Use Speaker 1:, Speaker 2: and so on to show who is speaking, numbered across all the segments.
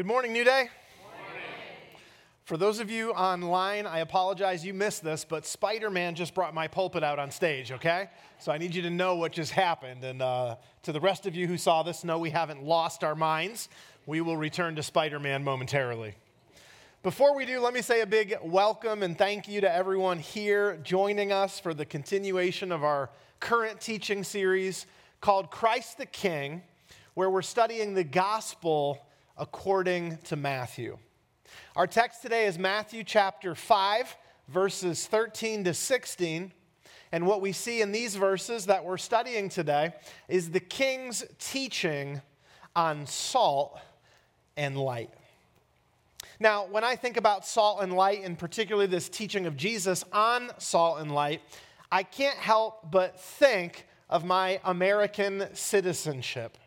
Speaker 1: good morning, New Day. For those of you online, I apologize you missed this, but Spider Man just brought my pulpit out on stage, okay? So I need you to know what just happened. And uh, to the rest of you who saw this, know we haven't lost our minds. We will return to Spider Man momentarily. Before we do, let me say a big welcome and thank you to everyone here joining us for the continuation of our current teaching series called Christ the King, where we're studying the gospel according to Matthew. Our text today is Matthew chapter 5, verses 13 to 16. And what we see in these verses that we're studying today is the king's teaching on salt and light. Now, when I think about salt and light, and particularly this teaching of Jesus on salt and light, I can't help but think of my American citizenship.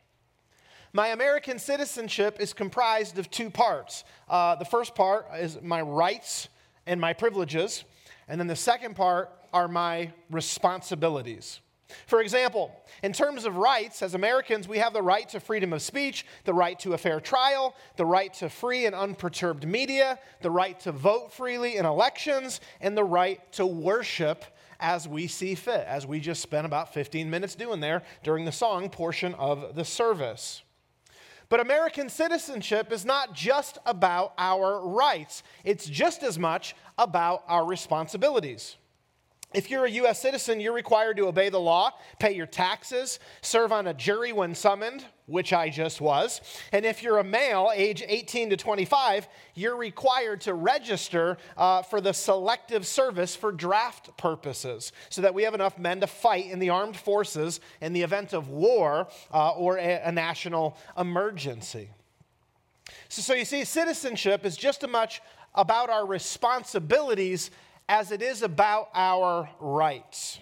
Speaker 1: My American citizenship is comprised of two parts. Uh, the first part is my rights and my privileges, and then the second part are my responsibilities. For example, in terms of rights, as Americans, we have the right to freedom of speech, the right to a fair trial, the right to free and unperturbed media, the right to vote freely in elections, and the right to worship as we see fit, as we just spent about 15 minutes doing there during the song portion of the service. But American citizenship is not just about our rights, it's just as much about our responsibilities. If you're a U.S. citizen, you're required to obey the law, pay your taxes, serve on a jury when summoned, which I just was. And if you're a male, age 18 to 25, you're required to register uh, for the selective service for draft purposes so that we have enough men to fight in the armed forces in the event of war uh, or a, a national emergency. So, so you see, citizenship is just as much about our responsibilities as it is about our rights.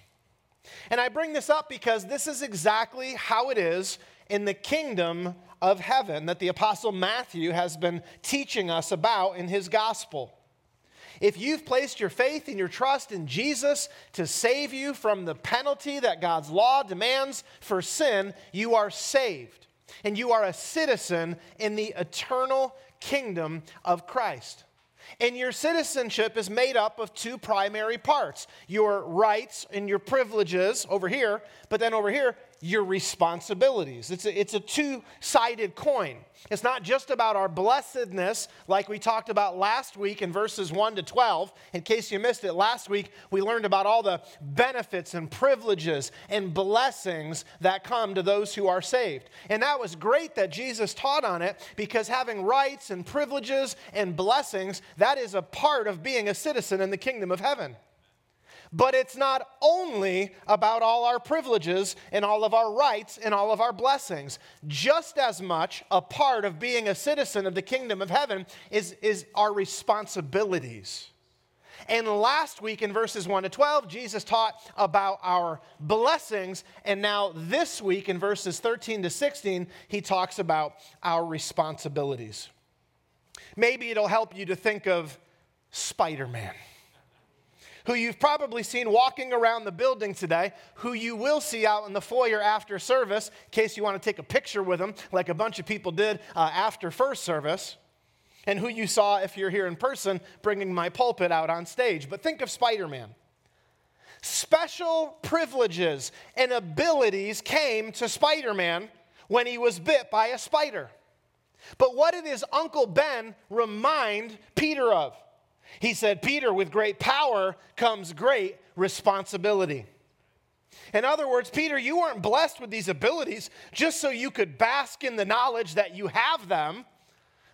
Speaker 1: And I bring this up because this is exactly how it is in the kingdom of heaven that the Apostle Matthew has been teaching us about in his gospel. If you've placed your faith and your trust in Jesus to save you from the penalty that God's law demands for sin, you are saved. And you are a citizen in the eternal kingdom of Christ. And your citizenship is made up of two primary parts your rights and your privileges over here, but then over here, your responsibilities. It's a, it's a two sided coin. It's not just about our blessedness, like we talked about last week in verses 1 to 12. In case you missed it, last week we learned about all the benefits and privileges and blessings that come to those who are saved. And that was great that Jesus taught on it because having rights and privileges and blessings, that is a part of being a citizen in the kingdom of heaven. But it's not only about all our privileges and all of our rights and all of our blessings. Just as much a part of being a citizen of the kingdom of heaven is, is our responsibilities. And last week in verses 1 to 12, Jesus taught about our blessings. And now this week in verses 13 to 16, he talks about our responsibilities. Maybe it'll help you to think of Spider Man who you've probably seen walking around the building today, who you will see out in the foyer after service, in case you want to take a picture with them, like a bunch of people did uh, after first service, and who you saw if you're here in person bringing my pulpit out on stage. But think of Spider Man. Special privileges and abilities came to Spider Man when he was bit by a spider. But what did his Uncle Ben remind Peter of? He said, Peter, with great power comes great responsibility. In other words, Peter, you weren't blessed with these abilities just so you could bask in the knowledge that you have them.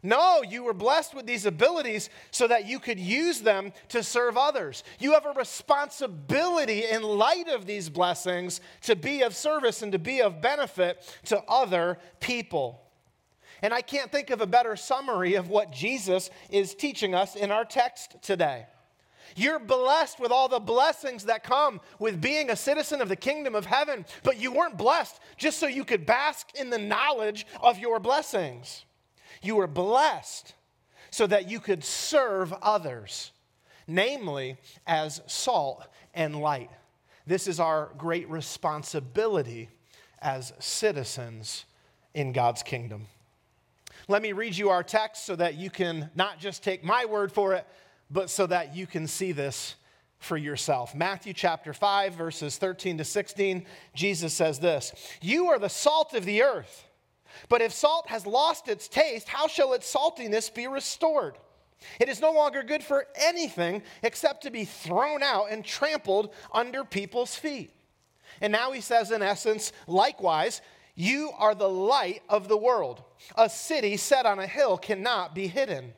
Speaker 1: No, you were blessed with these abilities so that you could use them to serve others. You have a responsibility in light of these blessings to be of service and to be of benefit to other people. And I can't think of a better summary of what Jesus is teaching us in our text today. You're blessed with all the blessings that come with being a citizen of the kingdom of heaven, but you weren't blessed just so you could bask in the knowledge of your blessings. You were blessed so that you could serve others, namely as salt and light. This is our great responsibility as citizens in God's kingdom. Let me read you our text so that you can not just take my word for it, but so that you can see this for yourself. Matthew chapter 5, verses 13 to 16, Jesus says this You are the salt of the earth. But if salt has lost its taste, how shall its saltiness be restored? It is no longer good for anything except to be thrown out and trampled under people's feet. And now he says, in essence, likewise, you are the light of the world. A city set on a hill cannot be hidden.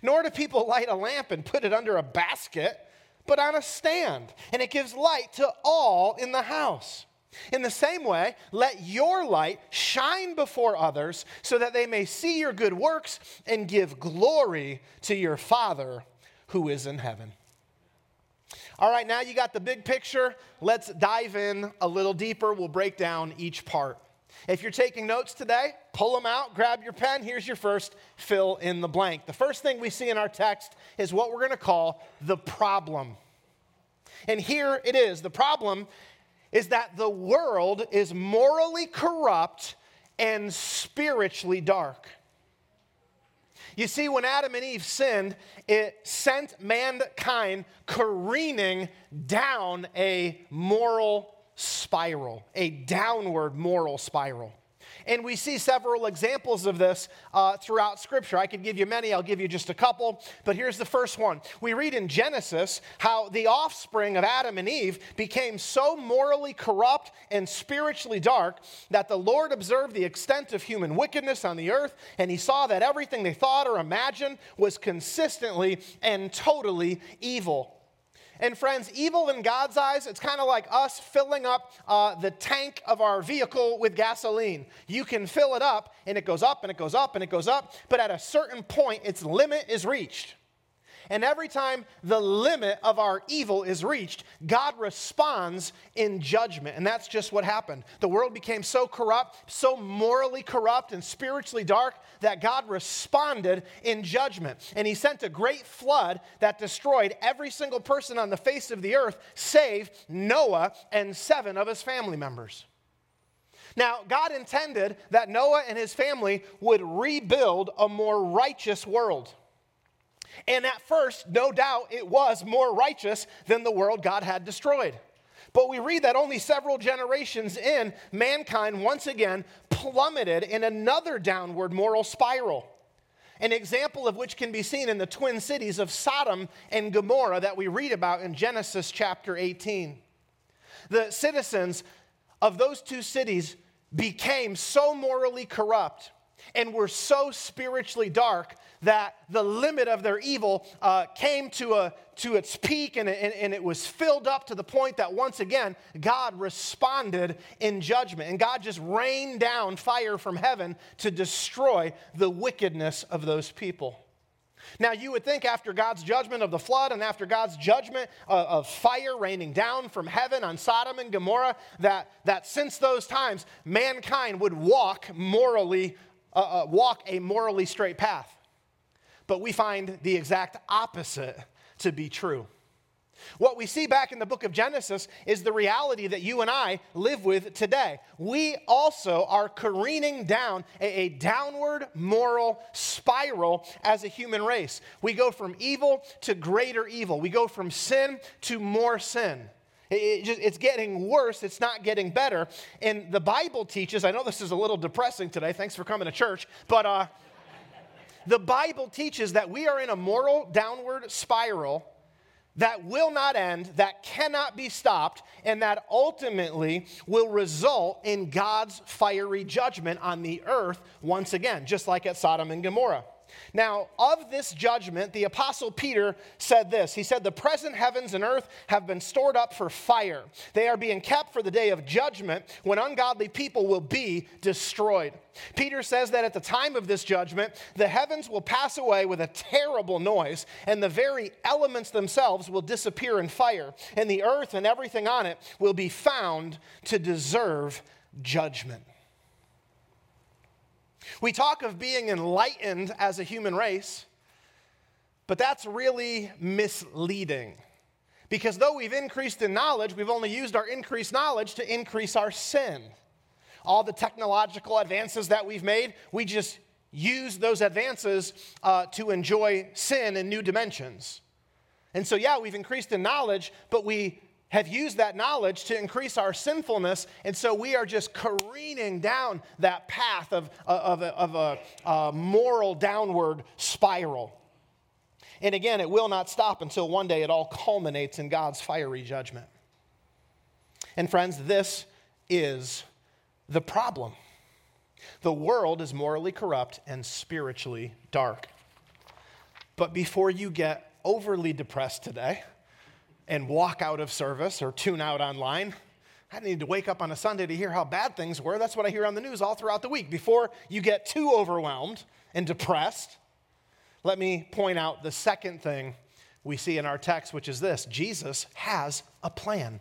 Speaker 1: Nor do people light a lamp and put it under a basket, but on a stand, and it gives light to all in the house. In the same way, let your light shine before others so that they may see your good works and give glory to your Father who is in heaven. All right, now you got the big picture. Let's dive in a little deeper. We'll break down each part. If you're taking notes today, pull them out, grab your pen. Here's your first fill in the blank. The first thing we see in our text is what we're going to call the problem. And here it is. The problem is that the world is morally corrupt and spiritually dark. You see, when Adam and Eve sinned, it sent mankind careening down a moral spiral, a downward moral spiral. And we see several examples of this uh, throughout Scripture. I could give you many, I'll give you just a couple, but here's the first one. We read in Genesis how the offspring of Adam and Eve became so morally corrupt and spiritually dark that the Lord observed the extent of human wickedness on the earth, and he saw that everything they thought or imagined was consistently and totally evil. And friends, evil in God's eyes, it's kind of like us filling up uh, the tank of our vehicle with gasoline. You can fill it up, and it goes up, and it goes up, and it goes up, but at a certain point, its limit is reached. And every time the limit of our evil is reached, God responds in judgment. And that's just what happened. The world became so corrupt, so morally corrupt and spiritually dark that God responded in judgment. And He sent a great flood that destroyed every single person on the face of the earth, save Noah and seven of his family members. Now, God intended that Noah and his family would rebuild a more righteous world. And at first, no doubt, it was more righteous than the world God had destroyed. But we read that only several generations in, mankind once again plummeted in another downward moral spiral. An example of which can be seen in the twin cities of Sodom and Gomorrah that we read about in Genesis chapter 18. The citizens of those two cities became so morally corrupt and were so spiritually dark that the limit of their evil uh, came to, a, to its peak and, and, it was filled up to the point that once again, God responded in judgment. And God just rained down fire from heaven to destroy the wickedness of those people. Now, you would think after God's judgment of the flood and after God's judgment of, of, fire raining down from heaven on Sodom and Gomorrah, that, that since those times, mankind would walk morally, uh, uh, walk a morally straight path. But we find the exact opposite to be true. What we see back in the book of Genesis is the reality that you and I live with today. We also are careening down a, a, downward moral spiral as a human race. We go from evil to greater evil, we go from sin to more sin. It, just, it's getting worse, it's not getting better. And the Bible teaches, I know this is a little depressing today, thanks for coming to church, but. Uh, the Bible teaches that we are in a moral downward spiral that will not end, that cannot be stopped, and that ultimately will result in God's fiery judgment on the earth once again, just like at Sodom and Gomorrah. Now, of this judgment, the Apostle Peter said this He said, The present heavens and earth have been stored up for fire. They are being kept for the day of judgment when ungodly people will be destroyed. Peter says that at the time of this judgment, the heavens will pass away with a terrible noise, and the very elements themselves will disappear in fire, and the earth and everything on it will be found to deserve judgment. We talk of being enlightened as a human race, but that's really misleading. Because though we've increased in knowledge, we've only used our increased knowledge to increase our sin. All the technological advances that we've made, we just use those advances uh, to enjoy sin in new dimensions. And so, yeah, we've increased in knowledge, but we have used that knowledge to increase our sinfulness. And so we are just careening down that path of, of, a, of a, a moral downward spiral. And again, it will not stop until one day it all culminates in God's fiery judgment. And friends, this is the problem. The world is morally corrupt and spiritually dark. But before you get overly depressed today and walk out of service or tune out online, I need to wake up on a Sunday to hear how bad things were. That's what I hear on the news all throughout the week. Before you get too overwhelmed and depressed, let me point out the second thing we see in our text, which is this Jesus has a plan.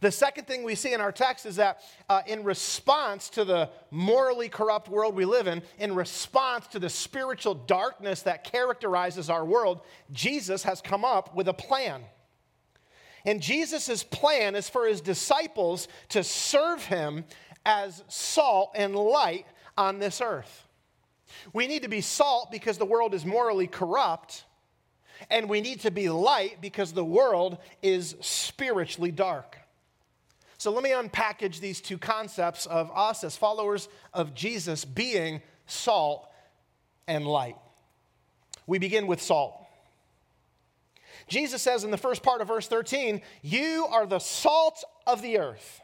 Speaker 1: The second thing we see in our text is that uh, in response to the morally corrupt world we live in, in response to the spiritual darkness that characterizes our world, Jesus has come up with a plan. And Jesus' plan is for his disciples to serve him as salt and light on this earth. We need to be salt because the world is morally corrupt, and we need to be light because the world is spiritually dark. So let me unpackage these two concepts of us as followers of Jesus being salt and light. We begin with salt. Jesus says in the first part of verse 13, You are the salt of the earth.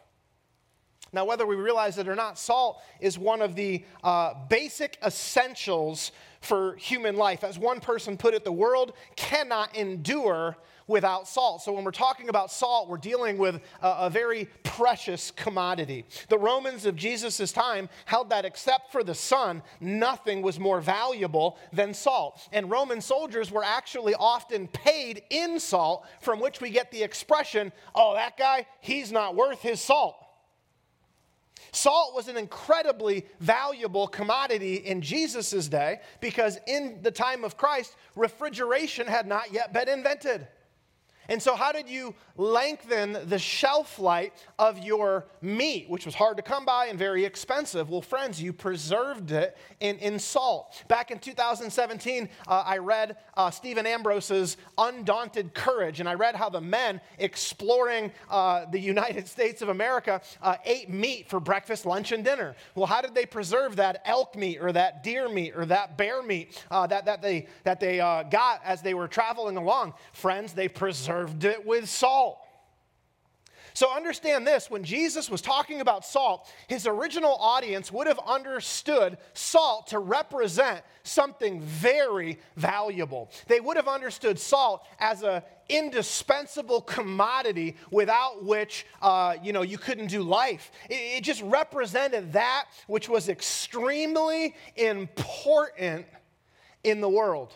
Speaker 1: Now, whether we realize it or not, salt is one of the uh, basic essentials for human life. As one person put it, the world cannot endure without salt. So, when we're talking about salt, we're dealing with a, a very precious commodity. The Romans of Jesus' time held that except for the sun, nothing was more valuable than salt. And Roman soldiers were actually often paid in salt, from which we get the expression, oh, that guy, he's not worth his salt. Salt was an incredibly valuable commodity in Jesus' day because in the time of Christ, refrigeration had not yet been invented. And so, how did you lengthen the shelf life of your meat, which was hard to come by and very expensive? Well, friends, you preserved it in, in salt. Back in 2017, uh, I read uh, Stephen Ambrose's Undaunted Courage, and I read how the men exploring uh, the United States of America uh, ate meat for breakfast, lunch, and dinner. Well, how did they preserve that elk meat or that deer meat or that bear meat uh, that, that they, that they uh, got as they were traveling along? Friends, they preserved served it with salt. So understand this when Jesus was talking about salt, his original audience would have understood salt to represent something very valuable. They would have understood salt as an indispensable commodity without which uh, you know you couldn't do life. It, it just represented that which was extremely important in the world.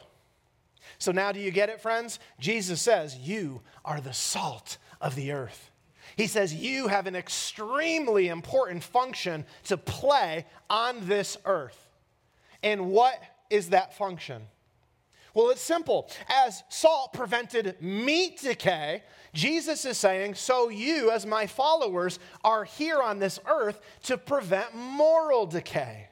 Speaker 1: So now, do you get it, friends? Jesus says, You are the salt of the earth. He says, You have an extremely important function to play on this earth. And what is that function? Well, it's simple. As salt prevented meat decay, Jesus is saying, So you, as my followers, are here on this earth to prevent moral decay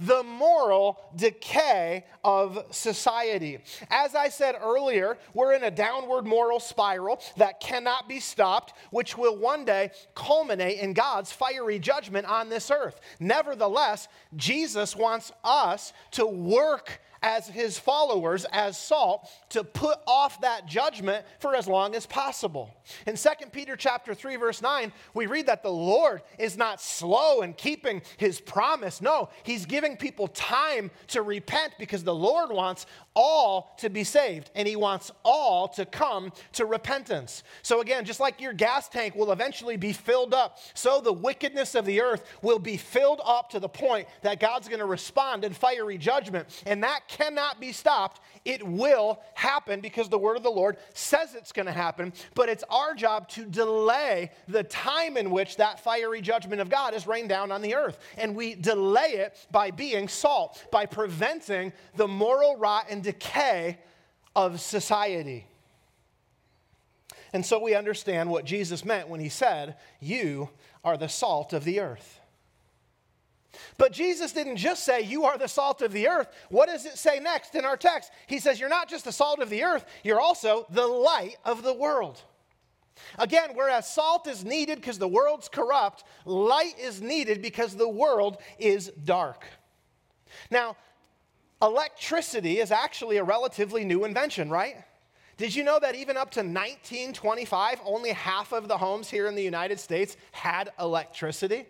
Speaker 1: the moral decay of society. As I said earlier, we're in a downward moral spiral that cannot be stopped, which will one day culminate in God's fiery judgment on this earth. Nevertheless, Jesus wants us to work as his followers, as salt, to put off that judgment for as long as possible. In 2 Peter chapter 3, verse 9, we read that the Lord is not slow in keeping his promise. No, he's giving people time to repent because the Lord wants all to be saved and he wants all to come to repentance. So, again, just like your gas tank will eventually be filled up, so the wickedness of the earth will be filled up to the point that God's going to respond in fiery judgment. And that cannot be stopped. It will happen because the word of the Lord says it's going to happen. But it's our job to delay the time in which that fiery judgment of God is rained down on the earth. And we delay it by being salt, by preventing the moral rot and decay of society. And so we understand what Jesus meant when he said, You are the salt of the earth. But Jesus didn't just say, You are the salt of the earth. What does it say next in our text? He says, You're not just the salt of the earth, you're also the light of the world. Again, whereas salt is needed because the world's corrupt, light is needed because the world is dark. Now, electricity is actually a relatively new invention, right? Did you know that even up to 1925, only half of the homes here in the United States had electricity?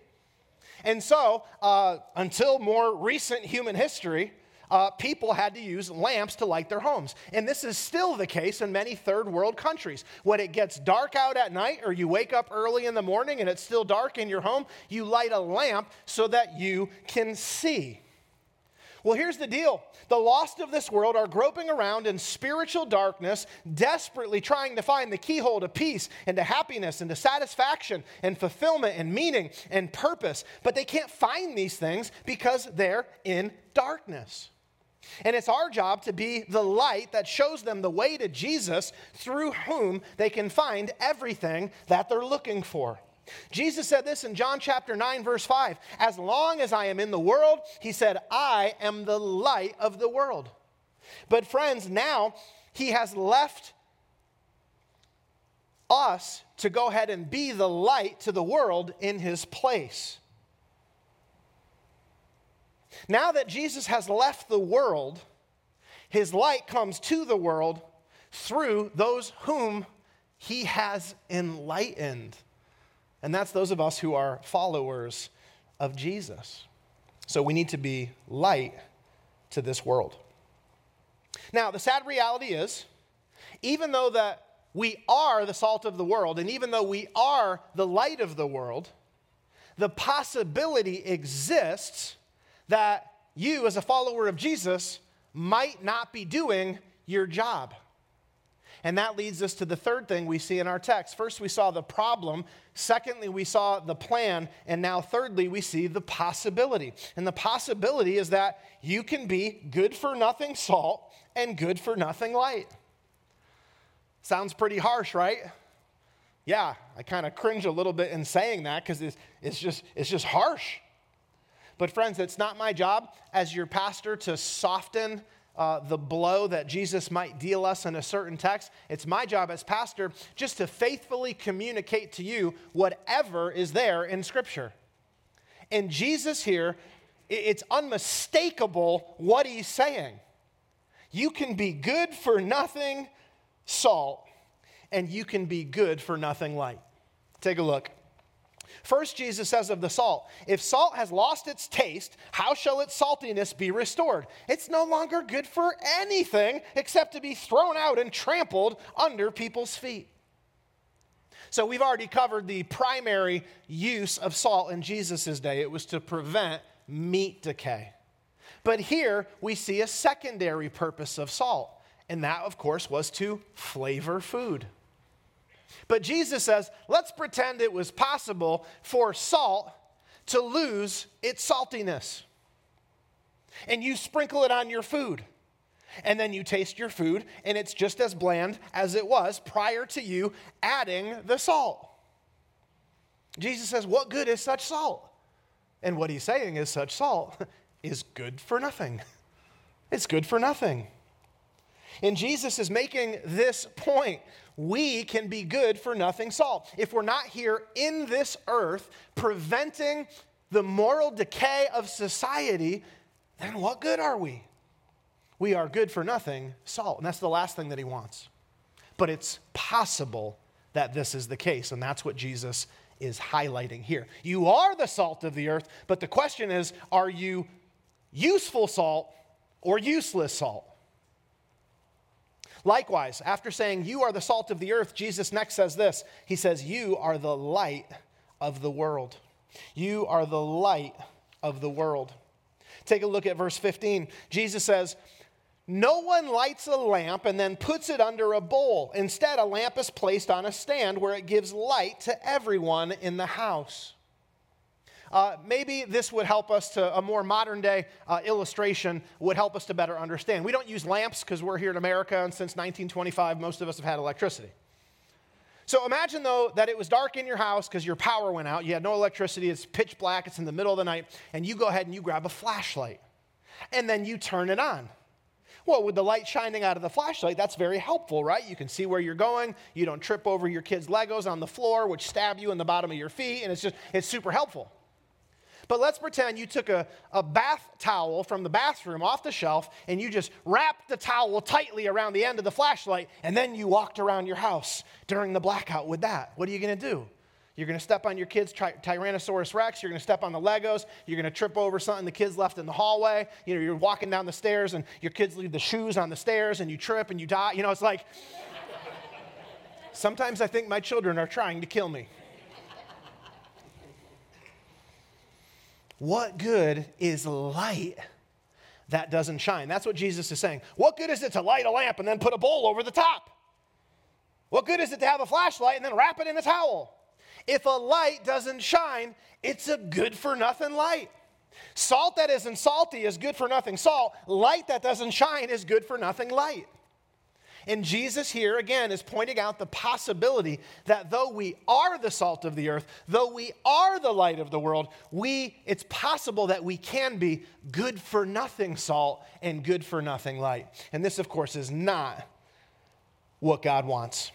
Speaker 1: And so, uh, until more recent human history, uh, people had to use lamps to light their homes. And this is still the case in many third world countries. When it gets dark out at night, or you wake up early in the morning and it's still dark in your home, you light a lamp so that you can see. Well, here's the deal the lost of this world are groping around in spiritual darkness, desperately trying to find the keyhole to peace and to happiness and to satisfaction and fulfillment and meaning and purpose. But they can't find these things because they're in darkness. And it's our job to be the light that shows them the way to Jesus through whom they can find everything that they're looking for. Jesus said this in John chapter 9, verse 5 As long as I am in the world, he said, I am the light of the world. But, friends, now he has left us to go ahead and be the light to the world in his place. Now that Jesus has left the world, his light comes to the world through those whom he has enlightened. And that's those of us who are followers of Jesus. So we need to be light to this world. Now, the sad reality is, even though that we are the salt of the world, and even though we are the light of the world, the possibility exists that you, as a follower of Jesus, might not be doing your job. And that leads us to the third thing we see in our text. First, we saw the problem. Secondly, we saw the plan. And now, thirdly, we see the possibility. And the possibility is that you can be good for nothing salt and good for nothing light. Sounds pretty harsh, right? Yeah, I kind of cringe a little bit in saying that because it's, it's, just, it's just harsh. But, friends, it's not my job as your pastor to soften uh, the blow that Jesus might deal us in a certain text. It's my job as pastor just to faithfully communicate to you whatever is there in Scripture. And Jesus here, it's unmistakable what he's saying. You can be good for nothing salt, and you can be good for nothing light. Take a look. First, Jesus says of the salt, if salt has lost its taste, how shall its saltiness be restored? It's no longer good for anything except to be thrown out and trampled under people's feet. So, we've already covered the primary use of salt in Jesus' day it was to prevent meat decay. But here we see a secondary purpose of salt, and that, of course, was to flavor food. But Jesus says, let's pretend it was possible for salt to lose its saltiness. And you sprinkle it on your food. And then you taste your food, and it's just as bland as it was prior to you adding the salt. Jesus says, What good is such salt? And what he's saying is, such salt is good for nothing. It's good for nothing. And Jesus is making this point we can be good for nothing salt. If we're not here in this earth preventing the moral decay of society, then what good are we? We are good for nothing salt. And that's the last thing that he wants. But it's possible that this is the case. And that's what Jesus is highlighting here. You are the salt of the earth, but the question is are you useful salt or useless salt? Likewise, after saying, You are the salt of the earth, Jesus next says this He says, You are the light of the world. You are the light of the world. Take a look at verse 15. Jesus says, No one lights a lamp and then puts it under a bowl. Instead, a lamp is placed on a stand where it gives light to everyone in the house. Uh, maybe this would help us to, a more modern day uh, illustration would help us to better understand. We don't use lamps because we're here in America, and since 1925, most of us have had electricity. So imagine though that it was dark in your house because your power went out. You had no electricity. It's pitch black. It's in the middle of the night. And you go ahead and you grab a flashlight and then you turn it on. Well, with the light shining out of the flashlight, that's very helpful, right? You can see where you're going. You don't trip over your kids' Legos on the floor, which stab you in the bottom of your feet. And it's just, it's super helpful. But let's pretend you took a, a bath towel from the bathroom off the shelf and you just wrapped the towel tightly around the end of the flashlight and then you walked around your house during the blackout with that. What are you going to do? You're going to step on your kids' Tyrannosaurus Rex. You're going to step on the Legos. You're going to trip over something the kids left in the hallway. You know, you're walking down the stairs and your kids leave the shoes on the stairs and you trip and you die. You know, it's like sometimes I think my children are trying to kill me. What good is light that doesn't shine? That's what Jesus is saying. What good is it to light a lamp and then put a bowl over the top? What good is it to have a flashlight and then wrap it in a towel? If a light doesn't shine, it's a good for nothing light. Salt that isn't salty is good for nothing salt. Light that doesn't shine is good for nothing light. And Jesus here again is pointing out the possibility that though we are the salt of the earth, though we are the light of the world, we it's possible that we can be good for nothing salt and good for nothing light. And this of course is not what God wants.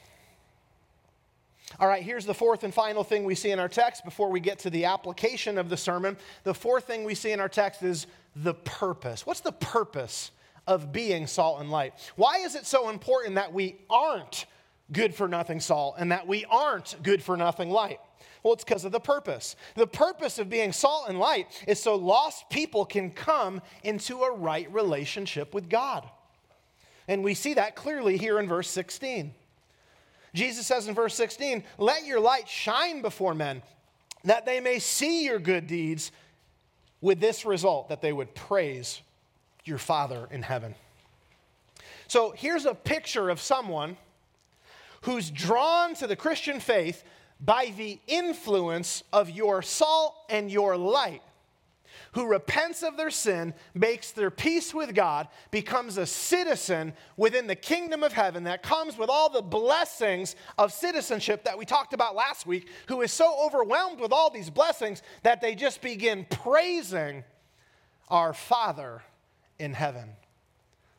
Speaker 1: All right, here's the fourth and final thing we see in our text before we get to the application of the sermon. The fourth thing we see in our text is the purpose. What's the purpose of being salt and light. Why is it so important that we aren't good for nothing salt and that we aren't good for nothing light? Well, it's because of the purpose. The purpose of being salt and light is so lost people can come into a right relationship with God. And we see that clearly here in verse 16. Jesus says in verse 16, Let your light shine before men, that they may see your good deeds, with this result, that they would praise your Father in heaven. So here's a picture of someone who's drawn to the Christian faith by the influence of your salt and your light, who repents of their sin, makes their peace with God, becomes a citizen within the kingdom of heaven that comes with all the blessings of citizenship that we talked about last week, who is so overwhelmed with all these blessings that they just begin praising our Father in heaven.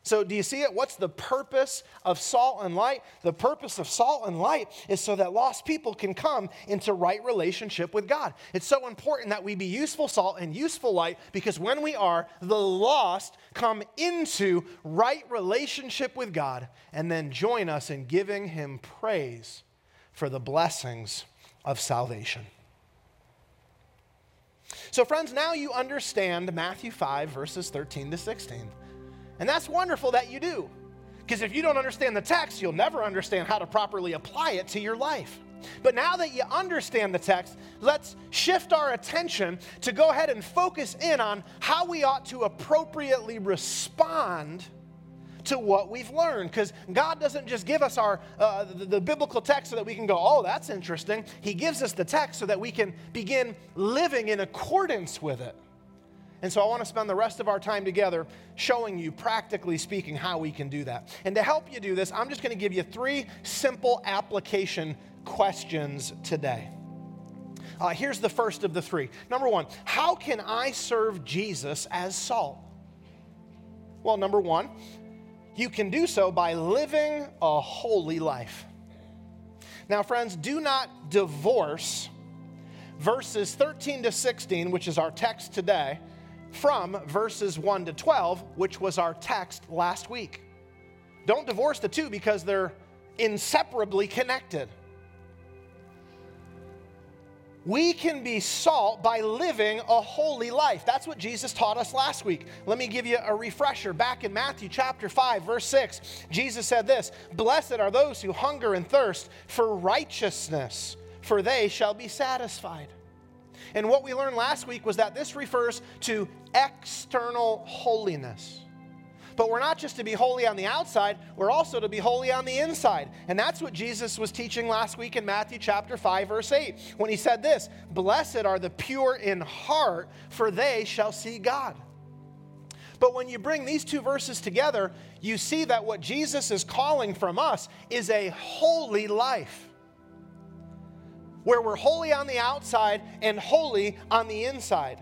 Speaker 1: So, do you see it? What's the purpose of salt and light? The purpose of salt and light is so that lost people can come into right relationship with God. It's so important that we be useful salt and useful light because when we are, the lost come into right relationship with God and then join us in giving Him praise for the blessings of salvation. So, friends, now you understand Matthew 5, verses 13 to 16. And that's wonderful that you do. Because if you don't understand the text, you'll never understand how to properly apply it to your life. But now that you understand the text, let's shift our attention to go ahead and focus in on how we ought to appropriately respond to what we've learned. Because God doesn't just give us our uh, the, the biblical text so that we can go, oh, that's interesting. He gives us the text so that we can begin living in accordance with it. And so I want to spend the rest of our time together showing you, practically speaking, how we can do that. And to help you do this, I'm just going to give you three simple application questions today. Uh, here's the first of the three. Number one, how can I serve Jesus as salt? Well, number one, you can do so by living a holy life. Now, friends, do not divorce verses 13 to 16, which is our text today, from verses 1 to 12, which was our text last week. Don't divorce the two because they're inseparably connected. We can be salt by living a holy life. That's what Jesus taught us last week. Let me give you a refresher. Back in Matthew chapter 5, verse 6, Jesus said this Blessed are those who hunger and thirst for righteousness, for they shall be satisfied. And what we learned last week was that this refers to external holiness. But we're not just to be holy on the outside, we're also to be holy on the inside. And that's what Jesus was teaching last week in Matthew chapter 5 verse 8 when he said this, "Blessed are the pure in heart, for they shall see God." But when you bring these two verses together, you see that what Jesus is calling from us is a holy life. where we're holy on the outside and holy on the inside.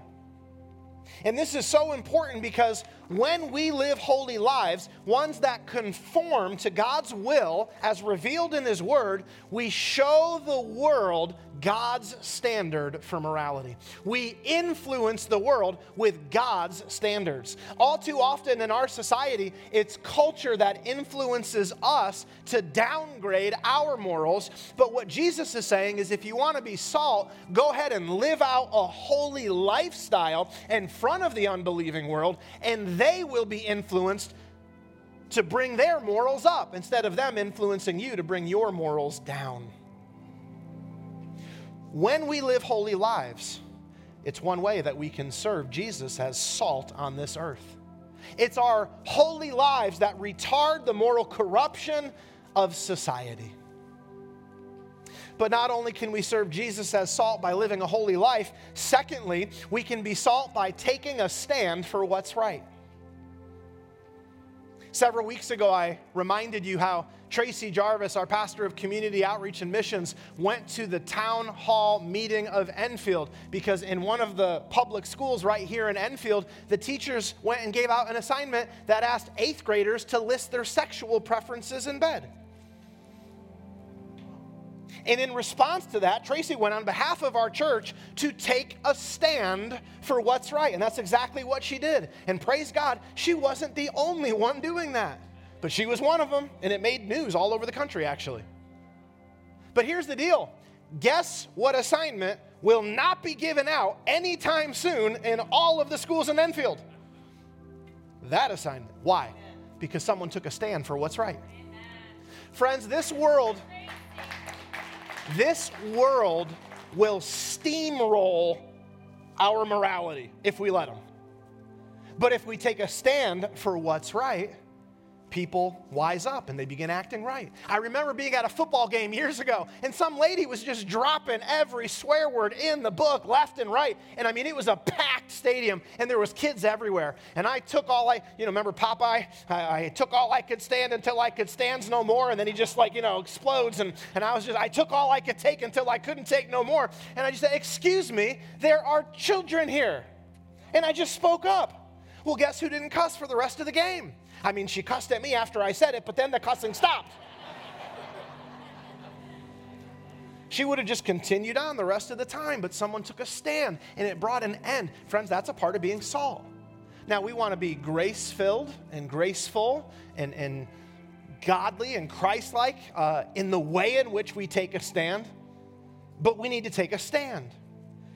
Speaker 1: And this is so important because when we live holy lives, ones that conform to God's will as revealed in His Word, we show the world God's standard for morality. We influence the world with God's standards. All too often in our society, it's culture that influences us to downgrade our morals. But what Jesus is saying is if you want to be salt, go ahead and live out a holy lifestyle in front of the unbelieving world, and they will be influenced to bring their morals up instead of them influencing you to bring your morals down. When we live holy lives, it's one way that we can serve Jesus as salt on this earth. It's our holy lives that retard the moral corruption of society. But not only can we serve Jesus as salt by living a holy life, secondly, we can be salt by taking a stand for what's right. Several weeks ago, I reminded you how Tracy Jarvis, our pastor of community outreach and missions, went to the town hall meeting of Enfield because in one of the public schools right here in Enfield, the teachers went and gave out an assignment that asked eighth graders to list their sexual preferences in bed. And in response to that, Tracy went on behalf of our church to take a stand for what's right. And that's exactly what she did. And praise God, she wasn't the only one doing that, but she was one of them. And it made news all over the country, actually. But here's the deal guess what assignment will not be given out anytime soon in all of the schools in Enfield? That assignment. Why? Because someone took a stand for what's right. Friends, this world this world will steamroll our morality if we let them. But if we take a stand for what's right, people wise up and they begin acting right. I remember being at a football game years ago and some lady was just dropping every swear word in the book left and right. And I mean, it was a packed stadium and there was kids everywhere. And I took all I, you know, remember Popeye? I, I took all I could stand until I could stands no more. And then he just like, you know, explodes. And, and I was just, I took all I could take until I couldn't take no more. And I just said, excuse me, there are children here. And I just spoke up. Well, guess who didn't cuss for the rest of the game? I mean, she cussed at me after I said it, but then the cussing stopped. She would have just continued on the rest of the time, but someone took a stand and it brought an end. Friends, that's a part of being salt. Now, we want to be grace filled and graceful and, and godly and Christ like uh, in the way in which we take a stand, but we need to take a stand.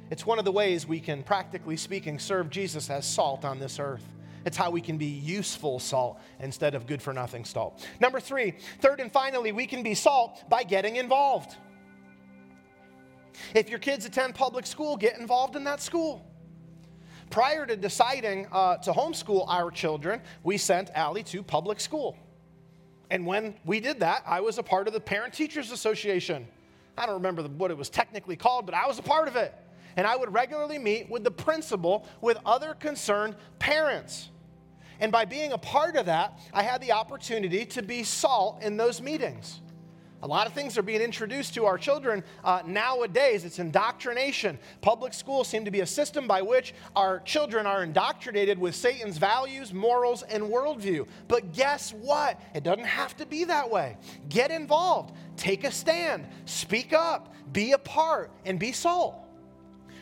Speaker 1: It's one of the ways we can, practically speaking, serve Jesus as salt on this earth. It's how we can be useful salt instead of good for nothing salt. Number three, third and finally, we can be salt by getting involved. If your kids attend public school, get involved in that school. Prior to deciding uh, to homeschool our children, we sent Allie to public school. And when we did that, I was a part of the Parent Teachers Association. I don't remember what it was technically called, but I was a part of it. And I would regularly meet with the principal, with other concerned parents. And by being a part of that, I had the opportunity to be salt in those meetings. A lot of things are being introduced to our children uh, nowadays. It's indoctrination. Public schools seem to be a system by which our children are indoctrinated with Satan's values, morals, and worldview. But guess what? It doesn't have to be that way. Get involved, take a stand, speak up, be a part, and be salt.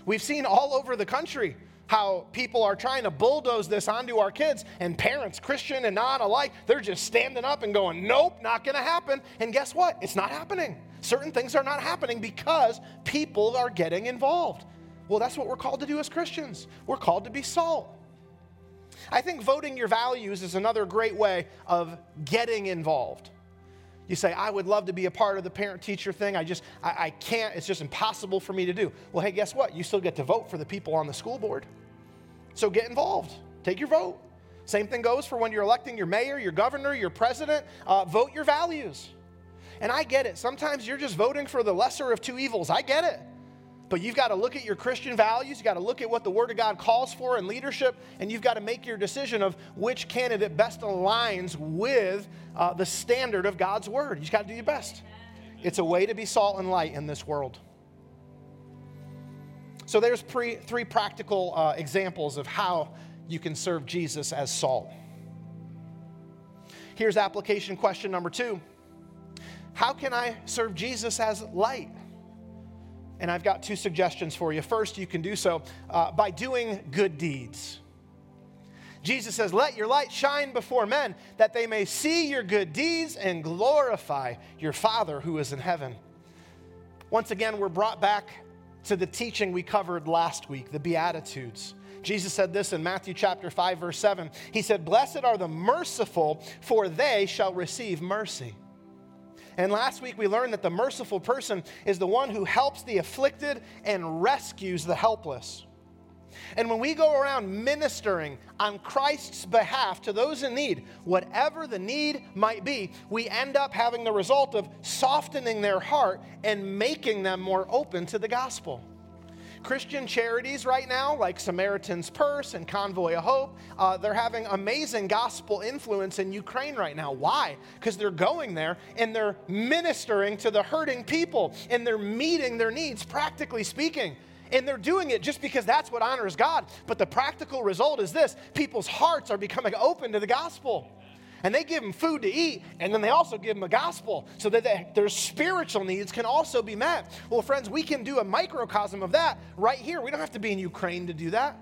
Speaker 1: We've seen all over the country how people are trying to bulldoze this onto our kids, and parents, Christian and non alike, they're just standing up and going, Nope, not gonna happen. And guess what? It's not happening. Certain things are not happening because people are getting involved. Well, that's what we're called to do as Christians. We're called to be salt. I think voting your values is another great way of getting involved. You say, I would love to be a part of the parent teacher thing. I just, I, I, can't. It's just impossible for me to do. Well, hey, guess what? You still get to vote for the people on the school board. So get involved, take your vote. Same thing goes for when you're electing your mayor, your governor, your president. Uh, vote your values. And I get it. Sometimes you're just voting for the lesser of two evils. I get it. But you've got to look at your Christian values. You've got to look at what the Word of God calls for in leadership, and you've got to make your decision of which candidate best aligns with uh, the standard of God's Word. You've got to do your best. It's a way to be salt and light in this world. So there's pre, three practical uh, examples of how you can serve Jesus as salt. Here's application question number two How can I serve Jesus as light? And I've got two suggestions for you. First, you can do so uh, by doing good deeds. Jesus says, Let your light shine before men, that they may see your good deeds and glorify your Father who is in heaven. Once again, we're brought back to the teaching we covered last week, the Beatitudes. Jesus said this in Matthew chapter 5 verse 7. He said, "Blessed are the merciful, for they shall receive mercy." And last week we learned that the merciful person is the one who helps the afflicted and rescues the helpless. And when we go around ministering on Christ's behalf to those in need, whatever the need might be, we end up having the result of softening their heart and making them more open to the gospel. Christian charities right now, like Samaritan's Purse and Convoy of Hope, uh, they're having amazing gospel influence in Ukraine right now. Why? Because they're going there and they're ministering to the hurting people and they're meeting their needs, practically speaking. And they're doing it just because that's what honors God. But the practical result is this people's hearts are becoming open to the gospel. And they give them food to eat, and then they also give them a gospel so that they, their spiritual needs can also be met. Well, friends, we can do a microcosm of that right here. We don't have to be in Ukraine to do that.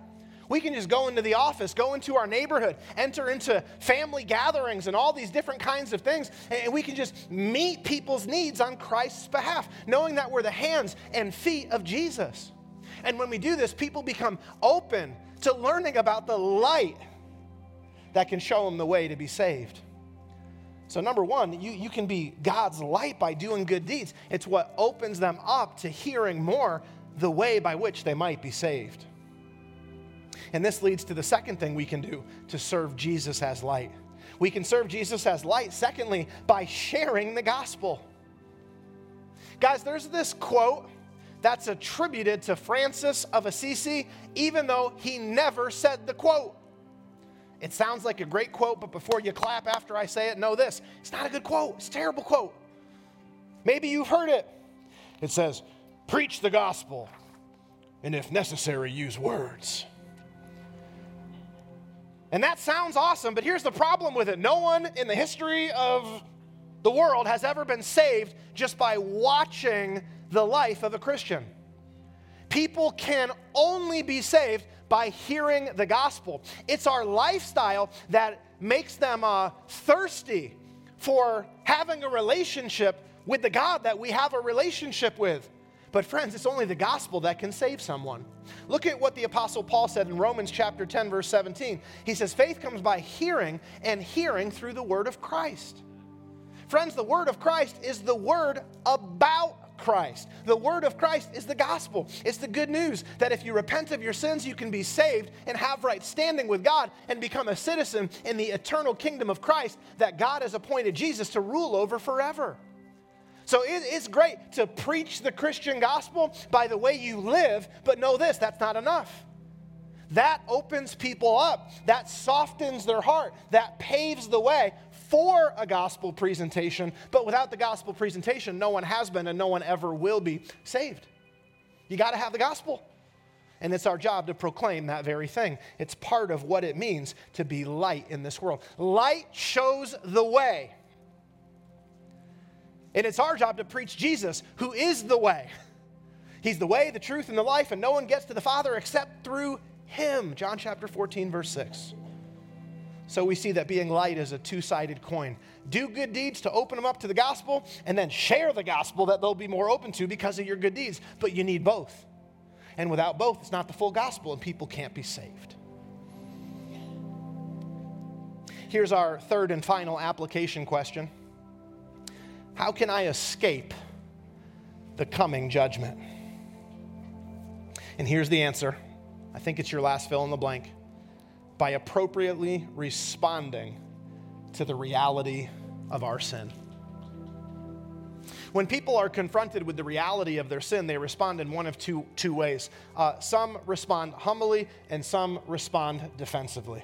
Speaker 1: We can just go into the office, go into our neighborhood, enter into family gatherings and all these different kinds of things, and we can just meet people's needs on Christ's behalf, knowing that we're the hands and feet of Jesus. And when we do this, people become open to learning about the light that can show them the way to be saved. So, number one, you, you can be God's light by doing good deeds. It's what opens them up to hearing more the way by which they might be saved. And this leads to the second thing we can do to serve Jesus as light. We can serve Jesus as light, secondly, by sharing the gospel. Guys, there's this quote that's attributed to Francis of Assisi, even though he never said the quote. It sounds like a great quote, but before you clap after I say it, know this it's not a good quote, it's a terrible quote. Maybe you've heard it. It says, Preach the gospel, and if necessary, use words. And that sounds awesome, but here's the problem with it no one in the history of the world has ever been saved just by watching the life of a Christian. People can only be saved by hearing the gospel. It's our lifestyle that makes them uh, thirsty for having a relationship with the God that we have a relationship with. But, friends, it's only the gospel that can save someone. Look at what the Apostle Paul said in Romans chapter 10, verse 17. He says, Faith comes by hearing, and hearing through the word of Christ. Friends, the word of Christ is the word about Christ. The word of Christ is the gospel. It's the good news that if you repent of your sins, you can be saved and have right standing with God and become a citizen in the eternal kingdom of Christ that God has appointed Jesus to rule over forever. So it's great to preach the Christian gospel by the way you live, but know this that's not enough. That opens people up, that softens their heart, that paves the way for a gospel presentation, but without the gospel presentation, no one has been and no one ever will be saved. You got to have the gospel. And it's our job to proclaim that very thing. It's part of what it means to be light in this world. Light shows the way. And it's our job to preach Jesus, who is the way. He's the way, the truth, and the life, and no one gets to the Father except through him. John chapter 14, verse 6. So we see that being light is a two sided coin. Do good deeds to open them up to the gospel, and then share the gospel that they'll be more open to because of your good deeds. But you need both. And without both, it's not the full gospel, and people can't be saved. Here's our third and final application question How can I escape the coming judgment? And here's the answer. I think it's your last fill in the blank by appropriately responding to the reality of our sin. When people are confronted with the reality of their sin, they respond in one of two, two ways. Uh, some respond humbly, and some respond defensively.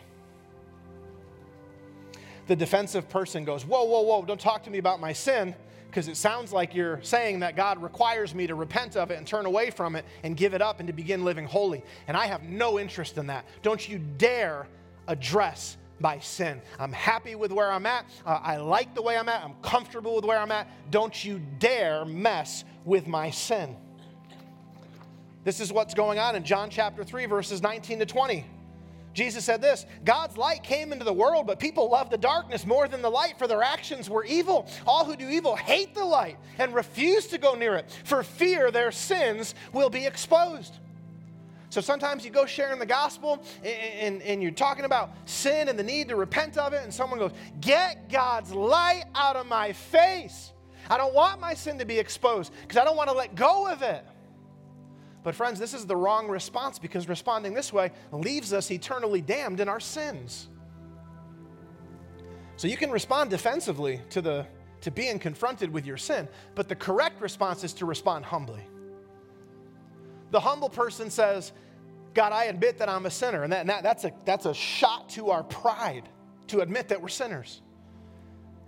Speaker 1: The defensive person goes, Whoa, whoa, whoa, don't talk to me about my sin, because it sounds like you're saying that God requires me to repent of it and turn away from it and give it up and to begin living holy. And I have no interest in that. Don't you dare address by sin. I'm happy with where I'm at. Uh, I like the way I'm at. I'm comfortable with where I'm at. Don't you dare mess with my sin. This is what's going on in John chapter 3, verses 19 to 20. Jesus said this God's light came into the world, but people love the darkness more than the light, for their actions were evil. All who do evil hate the light and refuse to go near it, for fear their sins will be exposed. So sometimes you go sharing the gospel and, and, and, you're talking about sin and the need to repent of it, and someone goes, Get God's light out of my face. I don't want my sin to be exposed because I don't want to let go of it. But, friends, this is the wrong response because responding this way leaves us eternally damned in our sins. So you can respond defensively to, the, to being confronted with your sin, but the correct response is to respond humbly. The humble person says, God, I admit that I'm a sinner. And, that, and that, that's, a, that's a shot to our pride to admit that we're sinners.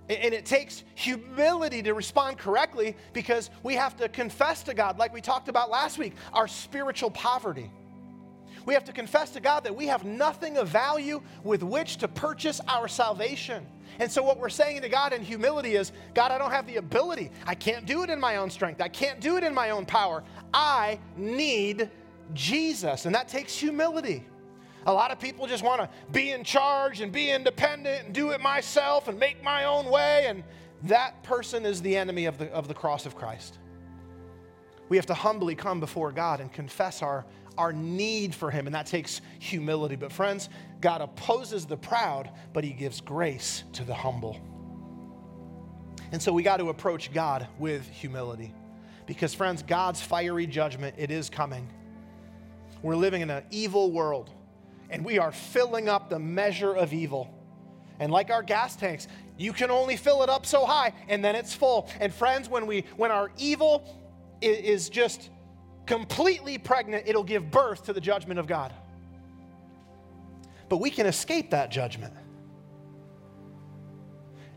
Speaker 1: And it takes humility to respond correctly because we have to confess to God, like we talked about last week, our spiritual poverty. We have to confess to God that we have nothing of value with which to purchase our salvation. And so, what we're saying to God in humility is God, I don't have the ability. I can't do it in my own strength. I can't do it in my own power. I need Jesus. And that takes humility. A lot of people just want to be in charge and be independent and do it myself and make my own way. And that person is the enemy of the, of the cross of Christ. We have to humbly come before God and confess our, our need for Him, and that takes humility. But, friends, God opposes the proud, but He gives grace to the humble. And so we got to approach God with humility. Because, friends, God's fiery judgment, it is coming. We're living in an evil world and we are filling up the measure of evil. And like our gas tanks, you can only fill it up so high and then it's full. And friends, when we when our evil is just completely pregnant, it'll give birth to the judgment of God. But we can escape that judgment.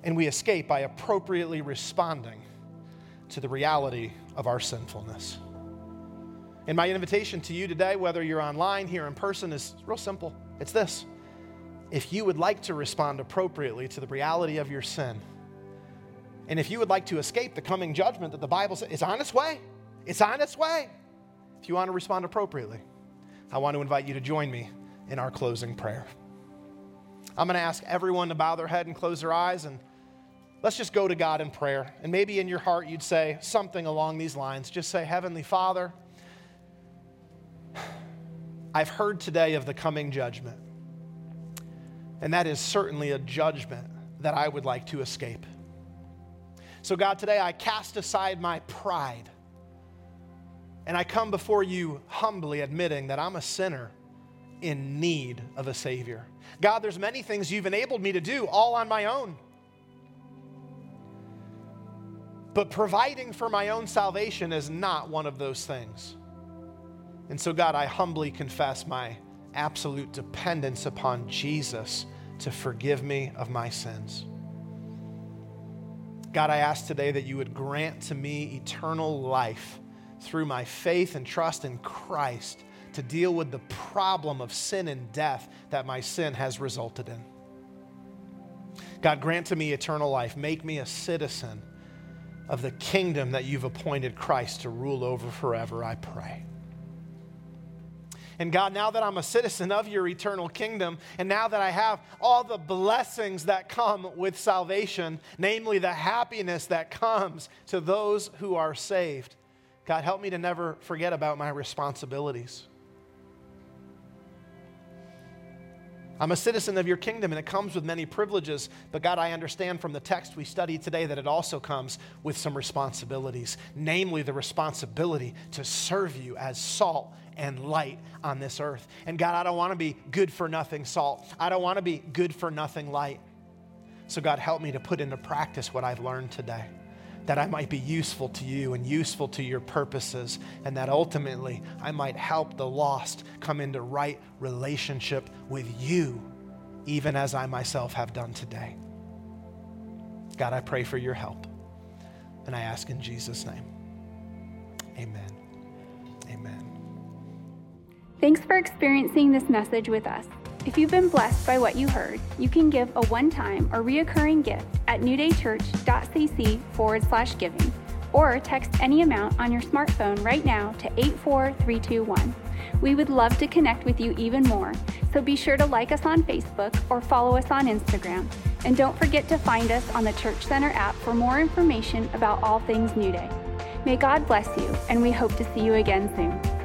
Speaker 1: And we escape by appropriately responding to the reality of our sinfulness. And my invitation to you today, whether you're online, here in person, is real simple. It's this if you would like to respond appropriately to the reality of your sin, and if you would like to escape the coming judgment that the Bible says is on its way, it's on its way. If you want to respond appropriately, I want to invite you to join me in our closing prayer. I'm going to ask everyone to bow their head and close their eyes, and let's just go to God in prayer. And maybe in your heart you'd say something along these lines. Just say, Heavenly Father, I've heard today of the coming judgment. And that is certainly a judgment that I would like to escape. So, God, today I cast aside my pride and I come before you humbly admitting that I'm a sinner in need of a Savior. God, there's many things you've enabled me to do all on my own. But providing for my own salvation is not one of those things. And so, God, I humbly confess my absolute dependence upon Jesus to forgive me of my sins. God, I ask today that you would grant to me eternal life through my faith and trust in Christ to deal with the problem of sin and death that my sin has resulted in. God, grant to me eternal life. Make me a citizen of the kingdom that you've appointed Christ to rule over forever, I pray. And God, now that I'm a citizen of your eternal kingdom, and now that I have all the blessings that come with salvation, namely the happiness that comes to those who are saved, God, help me to never forget about my responsibilities. I'm a citizen of your kingdom and it comes with many privileges, but God, I understand from the text we studied today that it also comes with some responsibilities, namely the responsibility to serve you as salt and light on this earth. And God, I don't want to be good for nothing salt. I don't want to be good for nothing light. So, God, help me to put into practice what I've learned today, that I might be useful to you and useful to your purposes, and that ultimately I might help the lost come into right relationship with you, even as I myself have done today. God, I pray for your help. And I ask in Jesus' name. Amen. Amen.
Speaker 2: Thanks for experiencing this message with us. If you've been blessed by what you heard, you can give a one time or reoccurring gift at newdaychurch.cc forward slash giving or text any amount on your smartphone right now to 84321. We would love to connect with you even more, so be sure to like us on Facebook or follow us on Instagram. And don't forget to find us on the Church Center app for more information about all things New Day. May God bless you, and we hope to see you again soon.